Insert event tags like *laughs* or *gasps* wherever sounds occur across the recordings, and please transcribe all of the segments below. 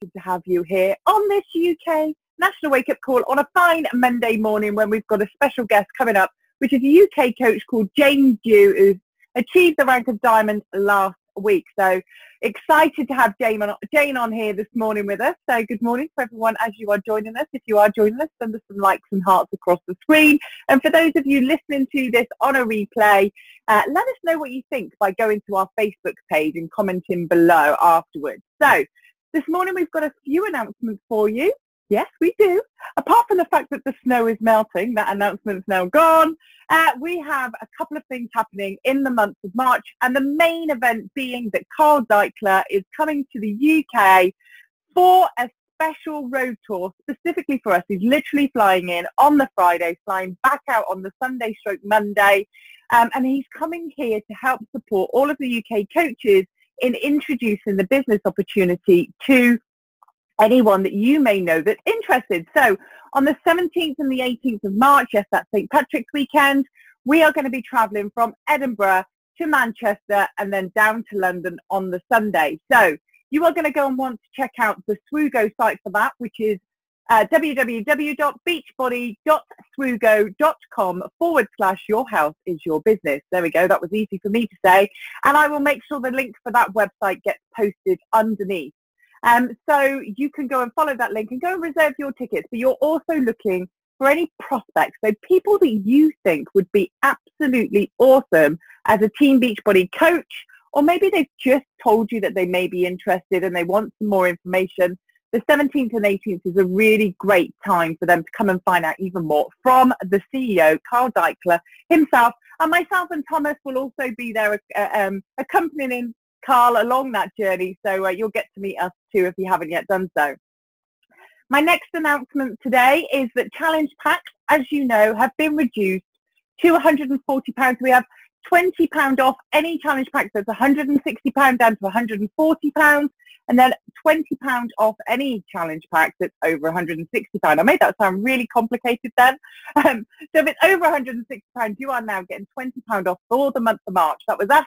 to have you here on this UK National Wake Up Call on a fine Monday morning when we've got a special guest coming up, which is a UK coach called Jane Dew, who achieved the rank of diamond last week. So excited to have Jane on, Jane on here this morning with us. So good morning to everyone as you are joining us. If you are joining us, send us some likes and hearts across the screen. And for those of you listening to this on a replay, uh, let us know what you think by going to our Facebook page and commenting below afterwards. So this morning we've got a few announcements for you. Yes, we do. Apart from the fact that the snow is melting, that announcement's now gone. Uh, we have a couple of things happening in the month of March, and the main event being that Carl Daikeler is coming to the UK for a special road tour specifically for us. He's literally flying in on the Friday, flying back out on the Sunday stroke Monday, um, and he's coming here to help support all of the UK coaches in introducing the business opportunity to anyone that you may know that's interested. So on the 17th and the 18th of March, yes, that's St. Patrick's weekend, we are going to be traveling from Edinburgh to Manchester and then down to London on the Sunday. So you are going to go and want to check out the Swoogo site for that, which is uh, www.beachbody.swoogo.com forward slash your house is your business. There we go. That was easy for me to say. And I will make sure the link for that website gets posted underneath. Um, so you can go and follow that link and go and reserve your tickets. But you're also looking for any prospects, so people that you think would be absolutely awesome as a Team Beachbody coach, or maybe they've just told you that they may be interested and they want some more information. The 17th and 18th is a really great time for them to come and find out even more from the CEO, Carl Daikeler himself. And myself and Thomas will also be there uh, um, accompanying Carl along that journey. So uh, you'll get to meet us too if you haven't yet done so. My next announcement today is that challenge packs, as you know, have been reduced to £140. We have £20 off any challenge pack that's £160 down to £140 and then £20 off any challenge pack that's over £160. I made that sound really complicated then. *laughs* Um, so if it's over £160, you are now getting £20 off for the month of March. That was us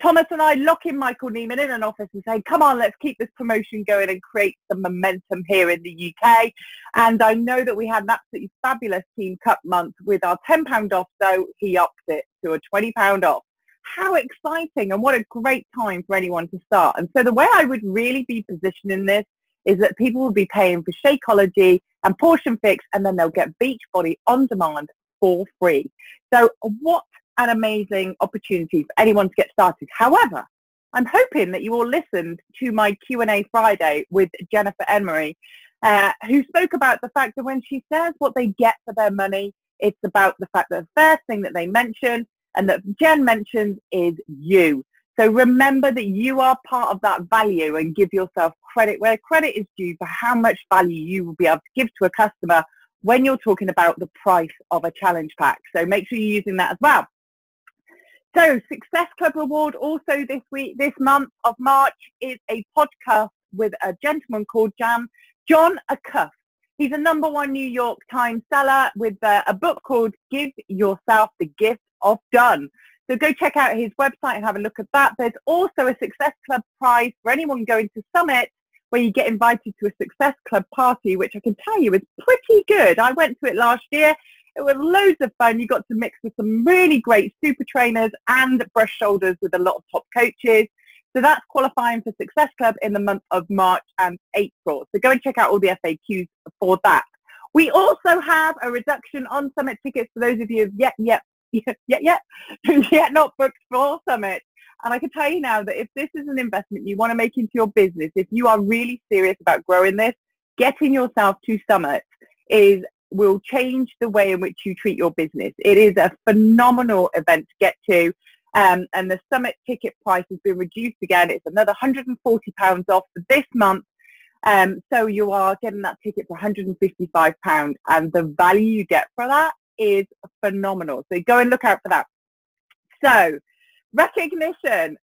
Thomas and I locking Michael Neiman in an office and say, come on, let's keep this promotion going and create some momentum here in the UK. And I know that we had an absolutely fabulous Team Cup month with our £10 off, so he upped it to a £20 off. How exciting and what a great time for anyone to start. And so the way I would really be positioning this is that people will be paying for Shakeology and Portion Fix and then they'll get Beachbody on demand for free. So what an amazing opportunity for anyone to get started. However, I'm hoping that you all listened to my Q&A Friday with Jennifer Emery, uh, who spoke about the fact that when she says what they get for their money, it's about the fact that the first thing that they mention and that Jen mentions is you. So remember that you are part of that value and give yourself credit where credit is due for how much value you will be able to give to a customer when you're talking about the price of a challenge pack. So make sure you're using that as well. So Success Club Award also this week, this month of March is a podcast with a gentleman called Jam, Jon Acuff. He's a number one New York Times seller with uh, a book called Give Yourself the Gift of Done. So go check out his website and have a look at that. There's also a Success Club prize for anyone going to Summit where you get invited to a Success Club party, which I can tell you is pretty good. I went to it last year it was loads of fun. You got to mix with some really great super trainers and brush shoulders with a lot of top coaches. So that's qualifying for Success Club in the month of March and April. So go and check out all the FAQs for that. We also have a reduction on Summit tickets for those of you who've *laughs* yet, yet, yet, yet, yet, yet not booked for Summit. And I can tell you now that if this is an investment you want to make into your business, if you are really serious about growing this, getting yourself to Summit is will change the way in which you treat your business. It is a phenomenal event to get to. Um, and the summit ticket price has been reduced again. It's another £140 off for this month. Um, so you are getting that ticket for £155 and the value you get for that is phenomenal. So go and look out for that. So recognition,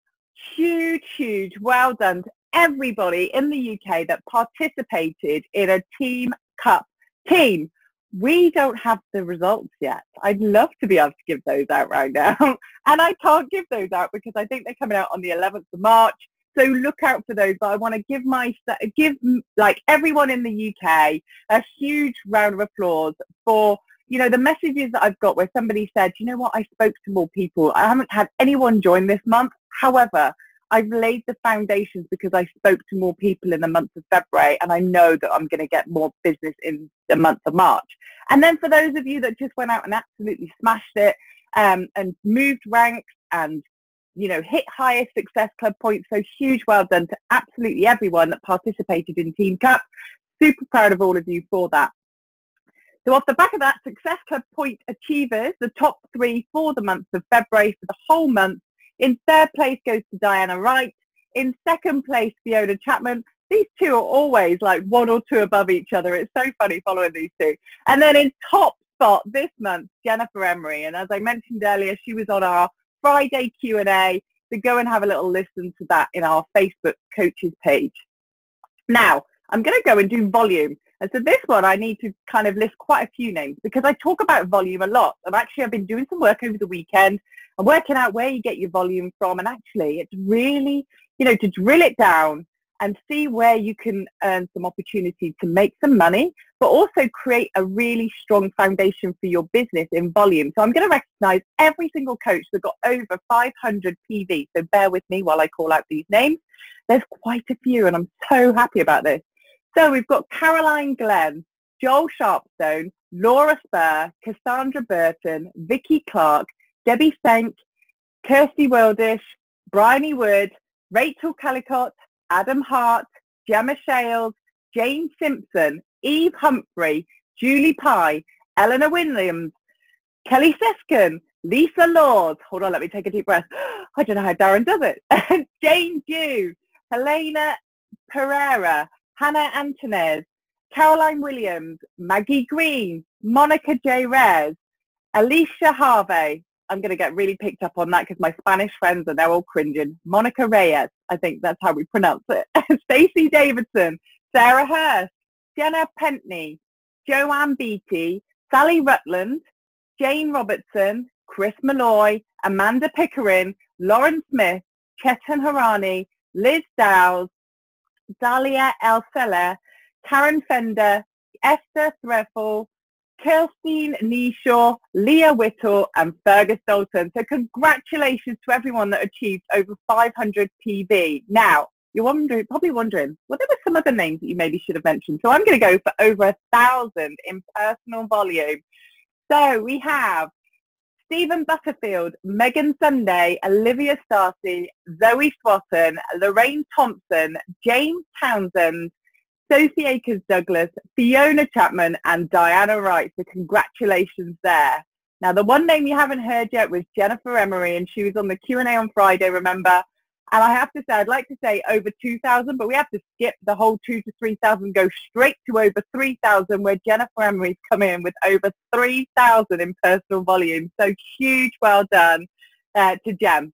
huge, huge, well done to everybody in the UK that participated in a Team Cup team we don't have the results yet. I'd love to be able to give those out right now. *laughs* and I can't give those out because I think they're coming out on the 11th of March. So look out for those. But I want to give my give like everyone in the UK a huge round of applause for you know the messages that I've got where somebody said, you know what, I spoke to more people. I haven't had anyone join this month. However, I've laid the foundations because I spoke to more people in the month of February and I know that I'm going to get more business in the month of March. And then for those of you that just went out and absolutely smashed it um, and moved ranks and you know, hit highest success club points. So huge well done to absolutely everyone that participated in Team Cup. Super proud of all of you for that. So off the back of that, Success Club point achievers, the top three for the month of February for the whole month. In third place goes to Diana Wright. In second place, Fiona Chapman. These two are always like one or two above each other. It's so funny following these two. And then in top spot this month, Jennifer Emery. And as I mentioned earlier, she was on our Friday Q&A. So go and have a little listen to that in our Facebook coaches page. Now, I'm going to go and do volume. And so this one, I need to kind of list quite a few names because I talk about volume a lot. And actually, I've been doing some work over the weekend and working out where you get your volume from. And actually, it's really, you know, to drill it down and see where you can earn some opportunity to make some money, but also create a really strong foundation for your business in volume. So I'm going to recognize every single coach that got over 500 PV. So bear with me while I call out these names. There's quite a few and I'm so happy about this. So we've got Caroline Glenn, Joel Sharpstone, Laura Spur, Cassandra Burton, Vicky Clark, Debbie Senk, Kirsty Wildish, Bryony Wood, Rachel Callicott, Adam Hart, Gemma Shales, Jane Simpson, Eve Humphrey, Julie Pye, Eleanor Williams, Kelly Seskin, Lisa Laws, hold on, let me take a deep breath. *gasps* I don't know how Darren does it. *laughs* Jane Dew, Helena Pereira, Hannah Antonez, Caroline Williams, Maggie Green, Monica J. Reyes, Alicia Harvey, I'm going to get really picked up on that because my Spanish friends are now all cringing. Monica Reyes, I think that's how we pronounce it. *laughs* Stacey Davidson, Sarah Hurst, Jenna Pentney, Joanne Beatty, Sally Rutland, Jane Robertson, Chris Malloy, Amanda Pickering, Lauren Smith, Chetan Harani, Liz Dowles, Dalia El Karen Fender, Esther Threffel, Kirstine Neeshaw, Leah Whittle and Fergus Dalton. So congratulations to everyone that achieved over 500 PV. Now, you're wondering, probably wondering, well, there were some other names that you maybe should have mentioned. So I'm going to go for over a thousand in personal volume. So we have Stephen Butterfield, Megan Sunday, Olivia Starcy, Zoe Swatton, Lorraine Thompson, James Townsend, Sophie Akers Douglas, Fiona Chapman and Diana Wright. So congratulations there. Now the one name you haven't heard yet was Jennifer Emery and she was on the Q&A on Friday, remember? And I have to say, I'd like to say over 2,000, but we have to skip the whole 2 to 3,000, go straight to over 3,000 where Jennifer Emery's come in with over 3,000 in personal volume. So huge well done uh, to Jem.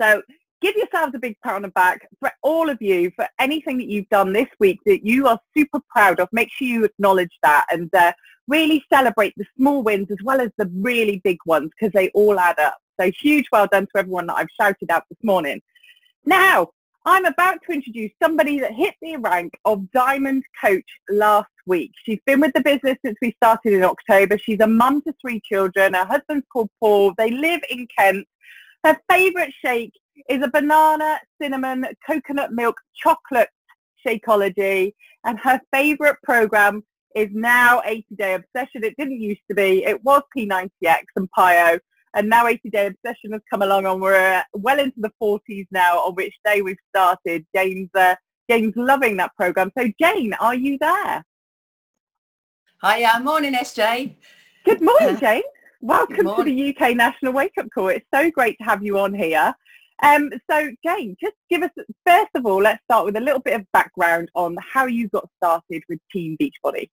So give yourselves a big pat on the back for all of you for anything that you've done this week that you are super proud of. Make sure you acknowledge that and uh, really celebrate the small wins as well as the really big ones because they all add up. So huge well done to everyone that I've shouted out this morning. Now, I'm about to introduce somebody that hit the rank of Diamond Coach last week. She's been with the business since we started in October. She's a mum to three children. Her husband's called Paul. They live in Kent. Her favourite shake is a banana, cinnamon, coconut milk, chocolate Shakeology. And her favorite program is now 80 Day Obsession. It didn't used to be. It was P90X and PiYo. And now 80 Day Obsession has come along and we're uh, well into the 40s now on which day we've started. Jane's, uh, Jane's loving that program. So Jane, are you there? Hi, morning SJ. Good morning, Jane. Welcome to the UK National Wake Up Call. It's so great to have you on here. Um, so Jane, just give us, first of all, let's start with a little bit of background on how you got started with Team Beachbody.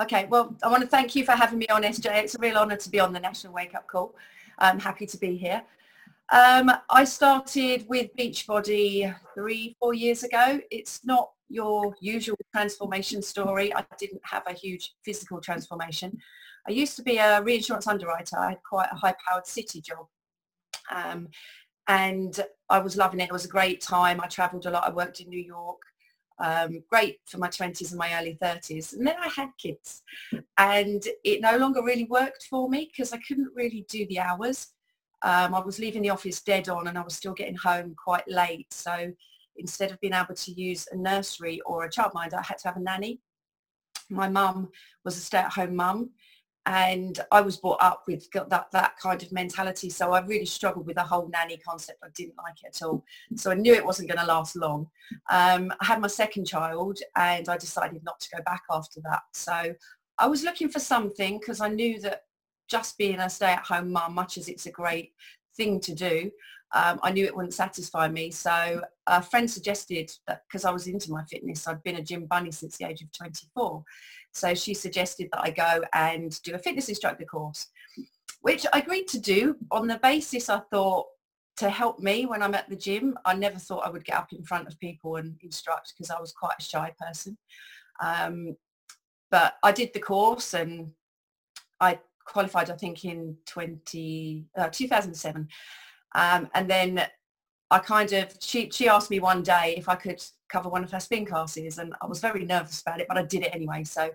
Okay, well, I want to thank you for having me on, SJ. It's a real honour to be on the National Wake Up Call. I'm happy to be here. Um, I started with Beachbody three, four years ago. It's not your usual transformation story. I didn't have a huge physical transformation. I used to be a reinsurance underwriter. I had quite a high-powered city job. Um, and I was loving it. It was a great time. I travelled a lot. I worked in New York. Um, great for my 20s and my early 30s. And then I had kids and it no longer really worked for me because I couldn't really do the hours. Um, I was leaving the office dead on and I was still getting home quite late. So instead of being able to use a nursery or a childminder, I had to have a nanny. My mum was a stay-at-home mum and I was brought up with that, that kind of mentality. So I really struggled with the whole nanny concept. I didn't like it at all. So I knew it wasn't going to last long. Um, I had my second child and I decided not to go back after that. So I was looking for something because I knew that just being a stay-at-home mum, much as it's a great thing to do, um, I knew it wouldn't satisfy me. So a friend suggested that because I was into my fitness, I'd been a gym bunny since the age of 24. So she suggested that I go and do a fitness instructor course, which I agreed to do on the basis I thought to help me when I'm at the gym. I never thought I would get up in front of people and instruct because I was quite a shy person. Um, but I did the course and I qualified, I think, in 20, uh, 2007. Um, and then I kind of, she, she asked me one day if I could cover one of her spin classes and I was very nervous about it, but I did it anyway. So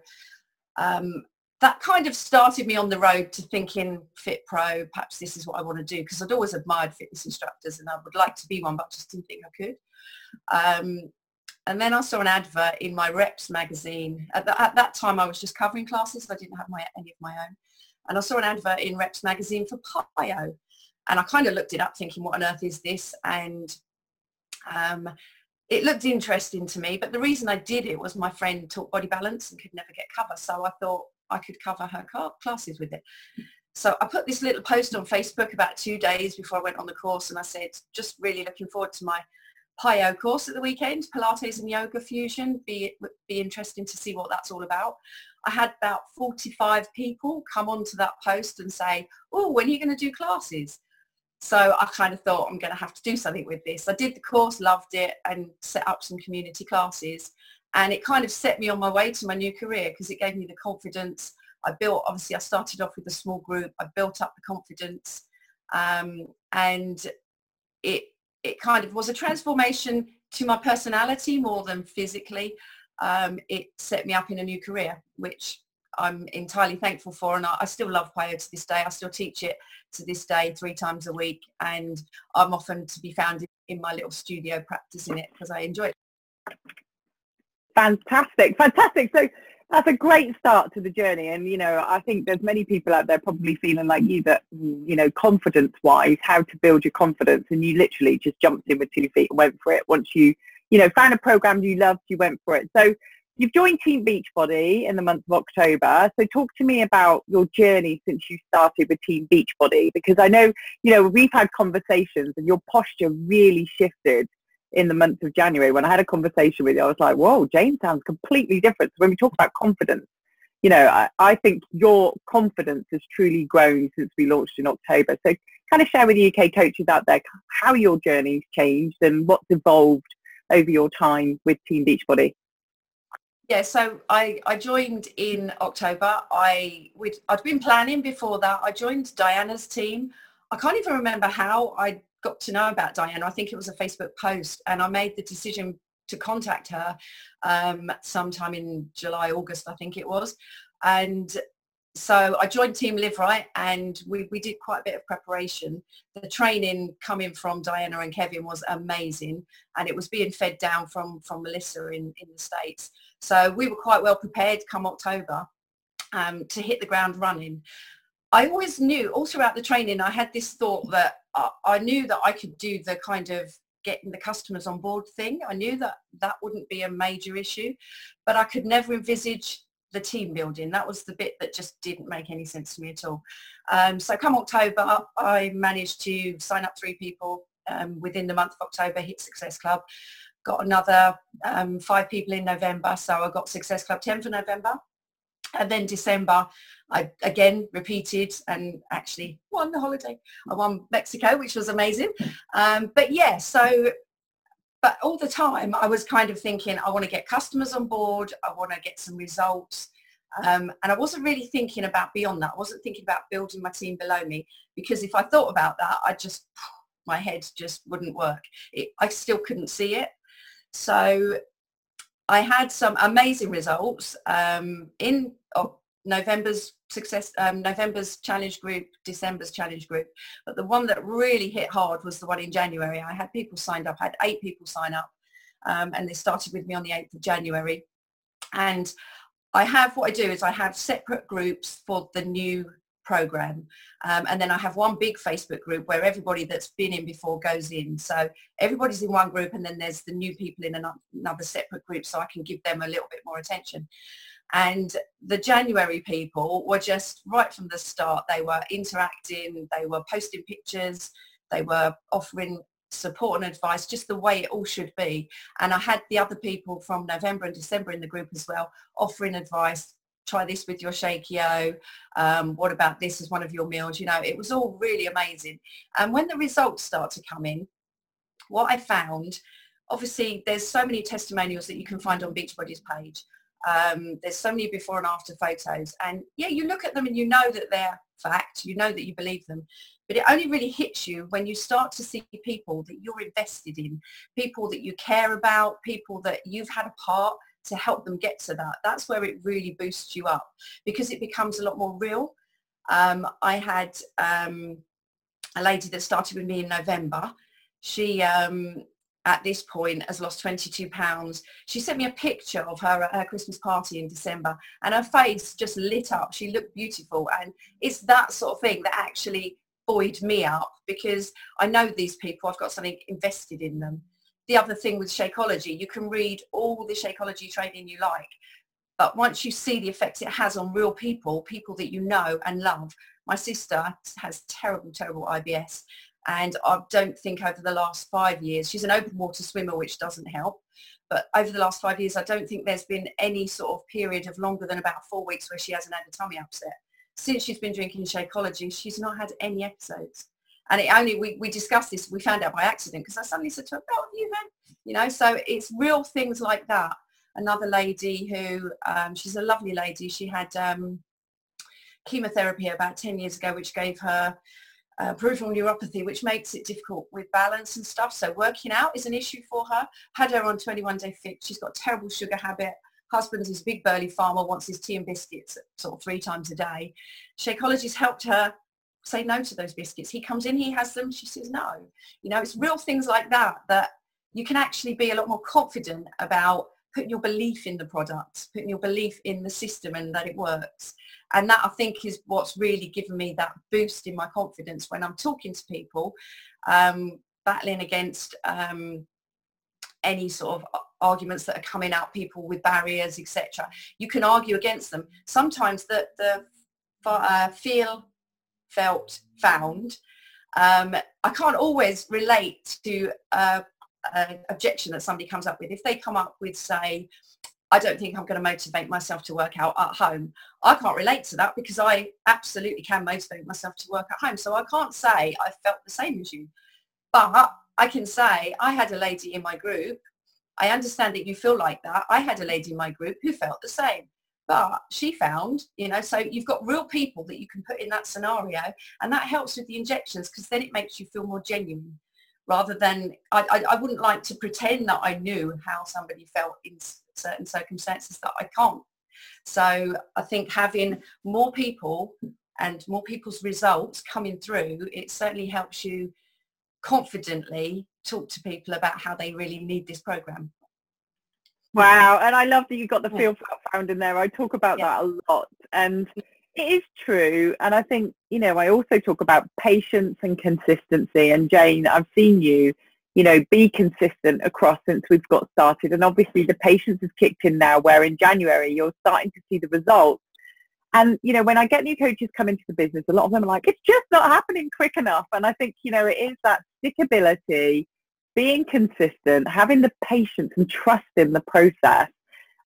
um, that kind of started me on the road to thinking Fit Pro, perhaps this is what I want to do because I'd always admired fitness instructors and I would like to be one, but just didn't think I could. Um, and then I saw an advert in my Reps magazine. At, the, at, that time I was just covering classes. I didn't have my, any of my own. And I saw an advert in Reps magazine for PiYo. And I kind of looked it up thinking, what on earth is this? And um, it looked interesting to me. But the reason I did it was my friend taught body balance and could never get cover. So I thought I could cover her classes with it. So I put this little post on Facebook about two days before I went on the course and I said, just really looking forward to my PiYo course at the weekend, Pilates and Yoga Fusion. Be, be interesting to see what that's all about. I had about 45 people come onto that post and say, oh, when are you going to do classes? So I kind of thought I'm going to have to do something with this. I did the course, loved it and set up some community classes. And it kind of set me on my way to my new career because it gave me the confidence. I built, obviously I started off with a small group. I built up the confidence um, and it, it kind of was a transformation to my personality more than physically. Um, it set me up in a new career, which I'm entirely thankful for and I, I still love PiYo to this day. I still teach it to this day three times a week and I'm often to be found in my little studio practicing it because I enjoy it. Fantastic, fantastic. So that's a great start to the journey and you know I think there's many people out there probably feeling like you that you know confidence wise how to build your confidence and you literally just jumped in with two feet and went for it once you you know found a program you loved you went for it so You've joined Team Beachbody in the month of October. So talk to me about your journey since you started with Team Beachbody because I know, you know, we've had conversations and your posture really shifted in the month of January. When I had a conversation with you, I was like, whoa, Jane sounds completely different. So when we talk about confidence, you know, I, I think your confidence has truly grown since we launched in October. So kind of share with the UK coaches out there how your journey's changed and what's evolved over your time with Team Beachbody. Yeah, so I, I joined in October. I would I'd been planning before that. I joined Diana's team. I can't even remember how I got to know about Diana. I think it was a Facebook post, and I made the decision to contact her um, sometime in July, August, I think it was. And so I joined Team Live Right and we, we did quite a bit of preparation. The training coming from Diana and Kevin was amazing and it was being fed down from, from Melissa in, in the States. So we were quite well prepared come October um, to hit the ground running. I always knew, all throughout the training, I had this thought that I, I knew that I could do the kind of getting the customers on board thing. I knew that that wouldn't be a major issue, but I could never envisage the team building. That was the bit that just didn't make any sense to me at all. Um, so come October, I managed to sign up three people um, within the month of October, hit Success Club. Got another um, five people in November, so I got Success Club 10 for November. And then December, I again repeated and actually won the holiday. I won Mexico, which was amazing. Um, but yeah, so but all the time I was kind of thinking, I want to get customers on board. I want to get some results. Um, and I wasn't really thinking about beyond that. I wasn't thinking about building my team below me because if I thought about that, I'd just my head just wouldn't work. It, I still couldn't see it. So I had some amazing results um, in oh, November's success, um, November's challenge group, December's challenge group. But the one that really hit hard was the one in January. I had people signed up. I had eight people sign up, um, and they started with me on the 8th of January. And I have what I do is I have separate groups for the new program. Um, and then I have one big Facebook group where everybody that's been in before goes in. So everybody's in one group and then there's the new people in another separate group so I can give them a little bit more attention. And the January people were just right from the start, they were interacting, they were posting pictures, they were offering support and advice, just the way it all should be. And I had the other people from November and December in the group as well, offering advice, try this with your Shakio. Um, what about this as one of your meals? You know, it was all really amazing. And when the results start to come in, what I found, obviously there's so many testimonials that you can find on Beachbody's page. Um, there's so many before and after photos. And yeah, you look at them and you know that they're fact, you know that you believe them. But it only really hits you when you start to see people that you're invested in, people that you care about, people that you've had a part to help them get to that. That's where it really boosts you up because it becomes a lot more real. Um, I had um, a lady that started with me in November. She, um, at this point, has lost 22 pounds. She sent me a picture of her at her Christmas party in December and her face just lit up. She looked beautiful. And it's that sort of thing that actually buoyed me up because I know these people, I've got something invested in them the other thing with Shakeology, you can read all the Shakeology training you like, but once you see the effects it has on real people, people that you know and love, my sister has terrible, terrible IBS. And I don't think over the last five years, she's an open water swimmer, which doesn't help. But over the last five years, I don't think there's been any sort of period of longer than about four weeks where she hasn't had a tummy upset. Since she's been drinking Shakeology, she's not had any episodes. And it only, we, we discussed this, we found out by accident because I suddenly said to her, oh, you then, you know, so it's real things like that. Another lady who, um, she's a lovely lady, she had um, chemotherapy about 10 years ago, which gave her uh, peripheral neuropathy, which makes it difficult with balance and stuff. So working out is an issue for her. Had her on 21 day fit. She's got terrible sugar habit. Husband is a big burly farmer, wants his tea and biscuits sort of three times a day. Shakeology's helped her say no to those biscuits. He comes in, he has them, she says no. You know, it's real things like that that you can actually be a lot more confident about putting your belief in the product, putting your belief in the system and that it works. And that I think is what's really given me that boost in my confidence when I'm talking to people, um, battling against um, any sort of arguments that are coming out, people with barriers, etc. You can argue against them. Sometimes the, the uh, feel felt found. Um, I can't always relate to an objection that somebody comes up with. If they come up with, say, I don't think I'm going to motivate myself to work out at home. I can't relate to that because I absolutely can motivate myself to work at home. So I can't say I felt the same as you. But I can say I had a lady in my group. I understand that you feel like that. I had a lady in my group who felt the same but she found, you know, so you've got real people that you can put in that scenario and that helps with the injections because then it makes you feel more genuine rather than, I, I, I, wouldn't like to pretend that I knew how somebody felt in certain circumstances that I can't. So I think having more people and more people's results coming through, it certainly helps you confidently talk to people about how they really need this program. Wow, and I love that you got the feel found in there. I talk about yeah. that a lot, and it is true. And I think you know I also talk about patience and consistency. And Jane, I've seen you, you know, be consistent across since we've got started, and obviously the patience has kicked in now. Where in January you're starting to see the results. And you know, when I get new coaches come into the business, a lot of them are like, "It's just not happening quick enough." And I think you know it is that stickability being consistent, having the patience and trust in the process.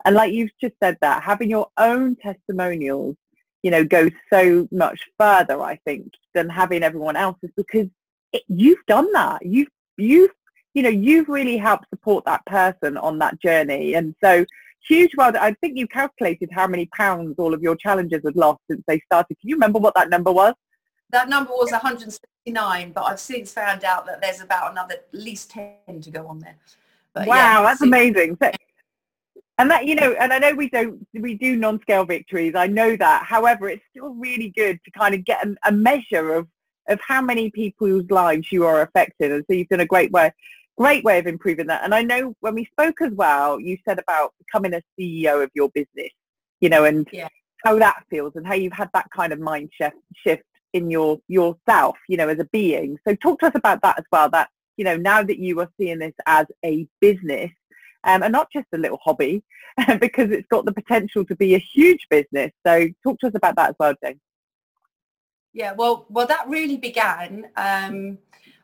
And like you've just said that, having your own testimonials, you know, goes so much further, I think, than having everyone else's because it, you've done that. You've, you've, you know, you've really helped support that person on that journey. And so huge well I think you calculated how many pounds all of your challengers had lost since they started. Can you remember what that number was? That number was 160 29, but I've since found out that there's about another at least 10 to go on there. But wow, yeah, that's amazing. So, and that, you know, and I know we don't, we do non-scale victories. I know that. However, it's still really good to kind of get a, a measure of, of how many people's lives you are affected. And so you've done a great way, great way of improving that. And I know when we spoke as well, you said about becoming a CEO of your business, you know, and yeah. how that feels and how you've had that kind of mind shift, shift in your yourself, you know, as a being. So talk to us about that as well. That you know, now that you are seeing this as a business um, and not just a little hobby, *laughs* because it's got the potential to be a huge business. So talk to us about that as well, Jane. Yeah, well, well, that really began. Um,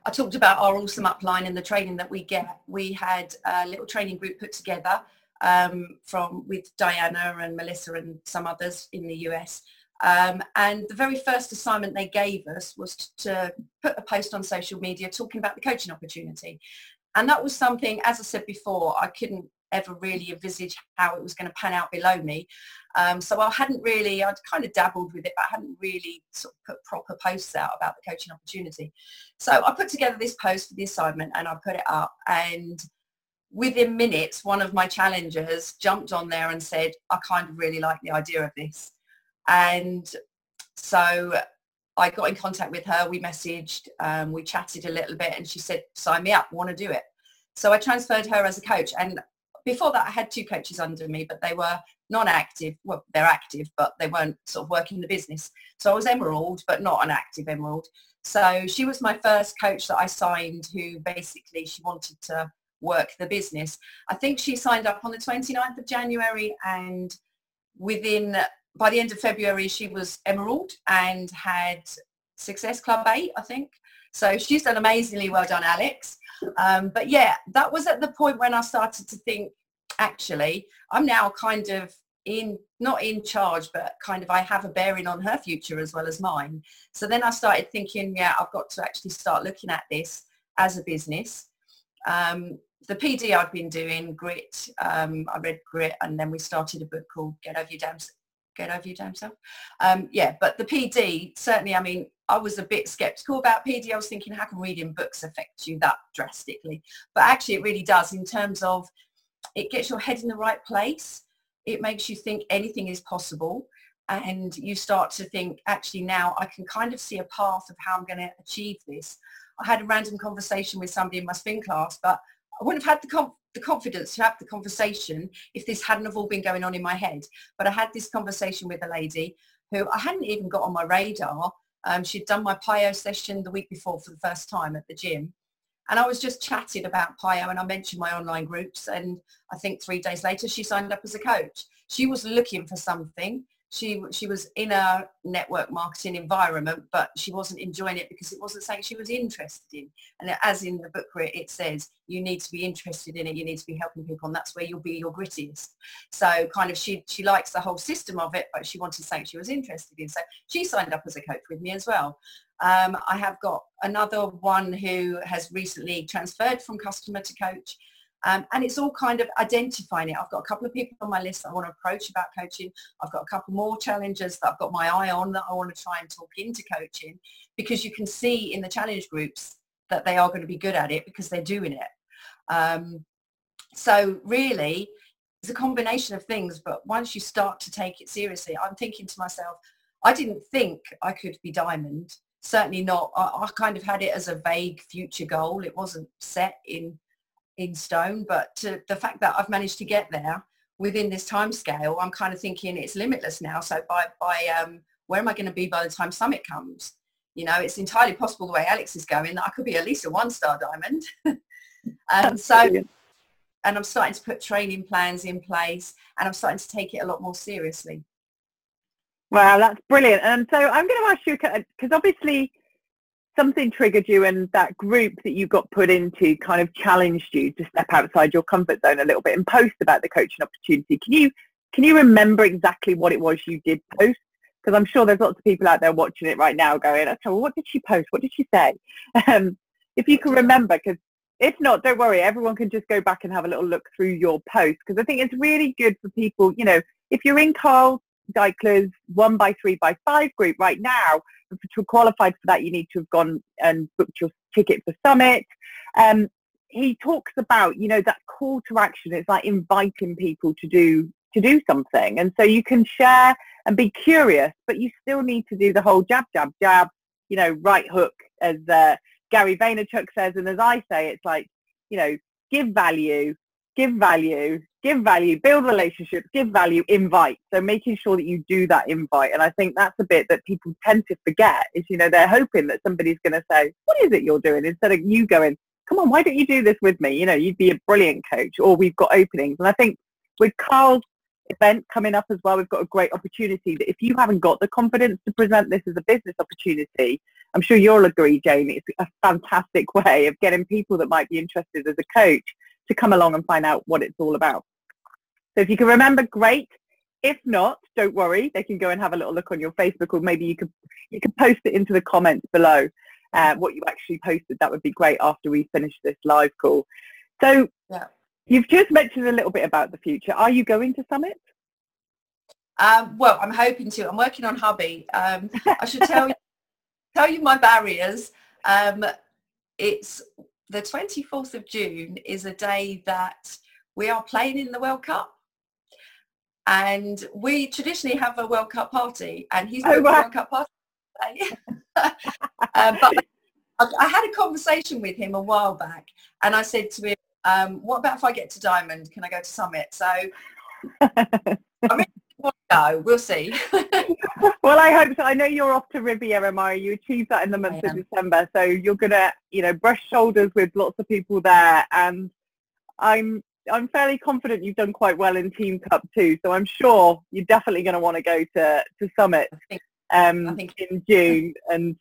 I talked about our awesome upline and the training that we get. We had a little training group put together um, from with Diana and Melissa and some others in the US um, and the very first assignment they gave us was to put a post on social media talking about the coaching opportunity. And that was something, as I said before, I couldn't ever really envisage how it was going to pan out below me. Um, so I hadn't really, I'd kind of dabbled with it, but I hadn't really sort of put proper posts out about the coaching opportunity. So I put together this post for the assignment and I put it up and within minutes, one of my challengers jumped on there and said, I kind of really like the idea of this. And so I got in contact with her. We messaged, um, we chatted a little bit and she said, sign me up, want to do it. So I transferred her as a coach. And before that, I had two coaches under me, but they were non-active. Well, they're active, but they weren't sort of working the business. So I was Emerald, but not an active Emerald. So she was my first coach that I signed who basically she wanted to work the business. I think she signed up on the 29th of January and within by the end of February, she was Emerald and had Success Club 8, I think. So she's done amazingly well done, Alex. Um, but yeah, that was at the point when I started to think, actually, I'm now kind of in, not in charge, but kind of I have a bearing on her future as well as mine. So then I started thinking, yeah, I've got to actually start looking at this as a business. Um, the PD I'd been doing, Grit, um, I read Grit and then we started a book called Get Over Your Damn get over your damn self. Um, yeah, but the PD, certainly, I mean, I was a bit skeptical about PD. I was thinking, how can reading books affect you that drastically? But actually, it really does in terms of it gets your head in the right place. It makes you think anything is possible. And you start to think, actually, now I can kind of see a path of how I'm going to achieve this. I had a random conversation with somebody in my spin class, but I wouldn't have had the, the confidence to have the conversation if this hadn't have all been going on in my head. But I had this conversation with a lady who I hadn't even got on my radar. Um, she'd done my PiYo session the week before for the first time at the gym. And I was just chatting about PiYo and I mentioned my online groups and I think three days later she signed up as a coach. She was looking for something she she was in a network marketing environment, but she wasn't enjoying it because it wasn't something she was interested in. And as in the book it says, you need to be interested in it, you need to be helping people, and that's where you'll be your grittiest. So kind of she she likes the whole system of it, but she wanted something she was interested in. So she signed up as a coach with me as well. Um, I have got another one who has recently transferred from customer to coach um, and it's all kind of identifying it. I've got a couple of people on my list that I want to approach about coaching. I've got a couple more challenges that I've got my eye on that I want to try and talk into coaching because you can see in the challenge groups that they are going to be good at it because they're doing it. Um, so really, it's a combination of things, but once you start to take it seriously, I'm thinking to myself, I didn't think I could be diamond. Certainly not. I, I kind of had it as a vague future goal. It wasn't set in in stone, but to, the fact that I've managed to get there within this time scale, I'm kind of thinking it's limitless now. So by, by um, where am I going to be by the time summit comes? You know, it's entirely possible the way Alex is going that I could be at least a one-star diamond. and *laughs* so, and I'm starting to put training plans in place and I'm starting to take it a lot more seriously. Wow, that's brilliant. And so I'm going to ask you, because obviously something triggered you and that group that you got put into kind of challenged you to step outside your comfort zone a little bit and post about the coaching opportunity. Can you can you remember exactly what it was you did post? Because I'm sure there's lots of people out there watching it right now going, okay, well, what did she post? What did she say? *laughs* Um, if you can remember, because if not, don't worry, everyone can just go back and have a little look through your post because I think it's really good for people, you know, if you're in Carl Daikeler's one by three by five group right now. To qualify for that, you need to have gone and booked your ticket for Summit. Um, he talks about, you know, that call to action. It's like inviting people to do to do something, and so you can share and be curious, but you still need to do the whole jab, jab, jab, you know, right hook, as uh, Gary Vaynerchuk says, and as I say, it's like, you know, give value, give value, give value, build relationships, give value, invite. So making sure that you do that invite. And I think that's a bit that people tend to forget is, you know, they're hoping that somebody's going to say, what is it you're doing? Instead of you going, come on, why don't you do this with me? You know, you'd be a brilliant coach or we've got openings. And I think with Carl's event coming up as well, we've got a great opportunity that if you haven't got the confidence to present this as a business opportunity, I'm sure you'll agree, Jane, it's a fantastic *laughs* way of getting people that might be interested as a coach to come along and find out what it's all about. So if you can remember, great. If not, don't worry. They can go and have a little look on your Facebook or maybe you could, you could post it into the comments below uh, what you actually posted. That would be great after we finish this live call. So yeah. you've just mentioned a little bit about the future. Are you going to Summit? Um, well, I'm hoping to. I'm working on Hubby. Um, I should tell you, *laughs* tell you my barriers. Um, it's the 24th of June is a day that we are playing in the World Cup. And we traditionally have a World Cup party and he's oh, wow. World Cup party uh, *laughs* but I, I, had a conversation with him a while back and I said to him, um, what about if I get to Diamond? Can I go to Summit? So *laughs* I mean, go. We'll see. *laughs* well, I hope so. I know you're off to Riviera, Maya. You achieved that in the month of December, so you're gonna, you know, brush shoulders with lots of people there. And I'm, I'm fairly confident you've done quite well in Team Cup too. So I'm sure you're definitely going to want to go to to Summit um, in June. And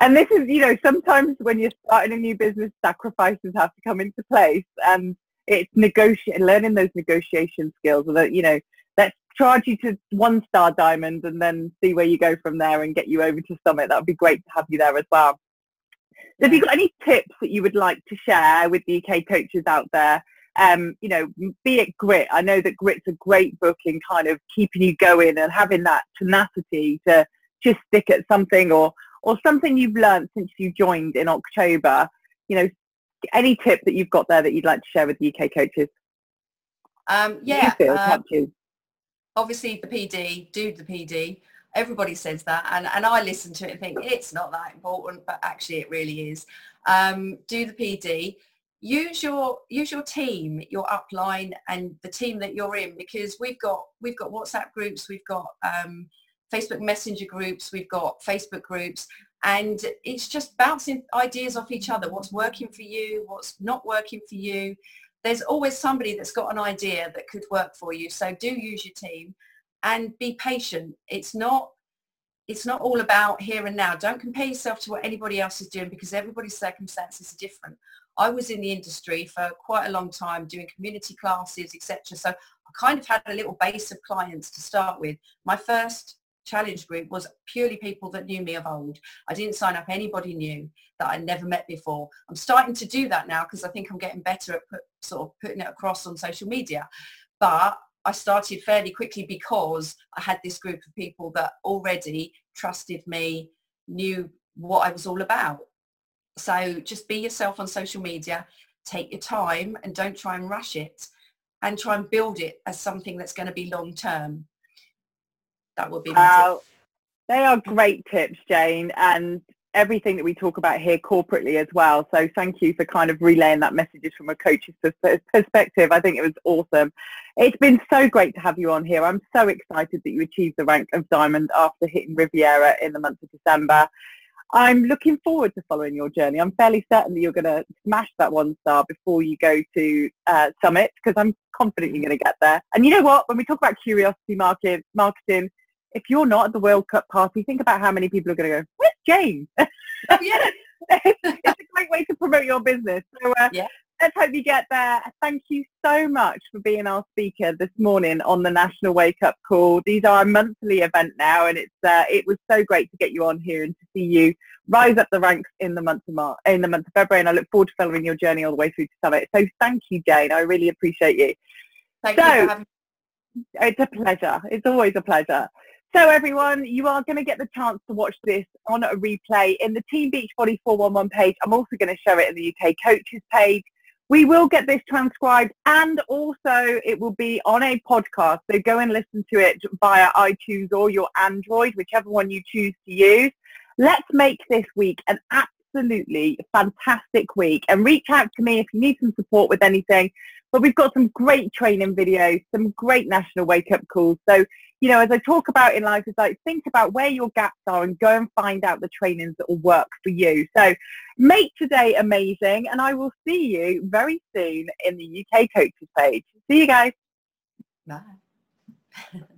and this is, you know, sometimes when you're starting a new business, sacrifices have to come into place, and it's negotiating, learning those negotiation skills. That you know, let's charge you to one star diamond and then see where you go from there and get you over to Summit. That would be great to have you there as well. So have you got any tips that you would like to share with the UK coaches out there? Um, you know, be it grit. I know that grit's a great book in kind of keeping you going and having that tenacity to just stick at something or, or something you've learned since you joined in October. You know, any tip that you've got there that you'd like to share with the UK coaches? Um, yeah. Feel, um, obviously the PD, do the PD. Everybody says that, and, and I listen to it and think it's not that important, but actually it really is. Um, do the PD. Use your use your team, your upline, and the team that you're in, because we've got we've got WhatsApp groups, we've got um, Facebook Messenger groups, we've got Facebook groups, and it's just bouncing ideas off each other. What's working for you? What's not working for you? there's always somebody that's got an idea that could work for you. So do use your team and be patient. It's not it's not all about here and now. Don't compare yourself to what anybody else is doing because everybody's circumstances are different. I was in the industry for quite a long time doing community classes, etc. So I kind of had a little base of clients to start with. My first challenge group was purely people that knew me of old. I didn't sign up anybody new that I'd never met before. I'm starting to do that now because I think I'm getting better at put, sort of putting it across on social media. But I started fairly quickly because I had this group of people that already trusted me, knew what I was all about. So just be yourself on social media, take your time and don't try and rush it and try and build it as something that's going to be long term. That would be uh, they are great tips jane and everything that we talk about here corporately as well. So thank you for kind of relaying that messages from a coach's perspective. I think it was awesome. It's been so great to have you on here. I'm so excited that you achieved the rank of diamond after hitting riviera in the month of december I'm looking forward to following your journey. I'm fairly certain that you're going to smash that one star before you go to uh, Summit because I'm confident you're going to get there. And you know what? When we talk about curiosity market, marketing, if you're not at the World Cup party, think about how many people are going to go, where's Jane? *laughs* Yeah. *laughs* it's, a great way to promote your business. So uh, yeah. Let's hope you get there. Thank you so much for being our speaker this morning on the National Wake Up Call. These are a monthly event now, and it's uh, it was so great to get you on here and to see you rise up the ranks in the month of March, in the month of February. And I look forward to following your journey all the way through to summit. So thank you, Jane. I really appreciate you. Thank so, you. It's a pleasure. It's always a pleasure. So everyone, you are going to get the chance to watch this on a replay in the Team Beachbody 411 page. I'm also going to share it in the UK coaches page. We will get this transcribed and also it will be on a podcast. So go and listen to it via iTunes or your Android, whichever one you choose to use. Let's make this week an absolutely fantastic week and reach out to me if you need some support with anything. But we've got some great training videos, some great national wake up calls. So, you know, as I talk about in life, it's like think about where your gaps are and go and find out the trainings that will work for you. So make today amazing and I will see you very soon in the UK Coaches page. See you guys. Bye. *laughs*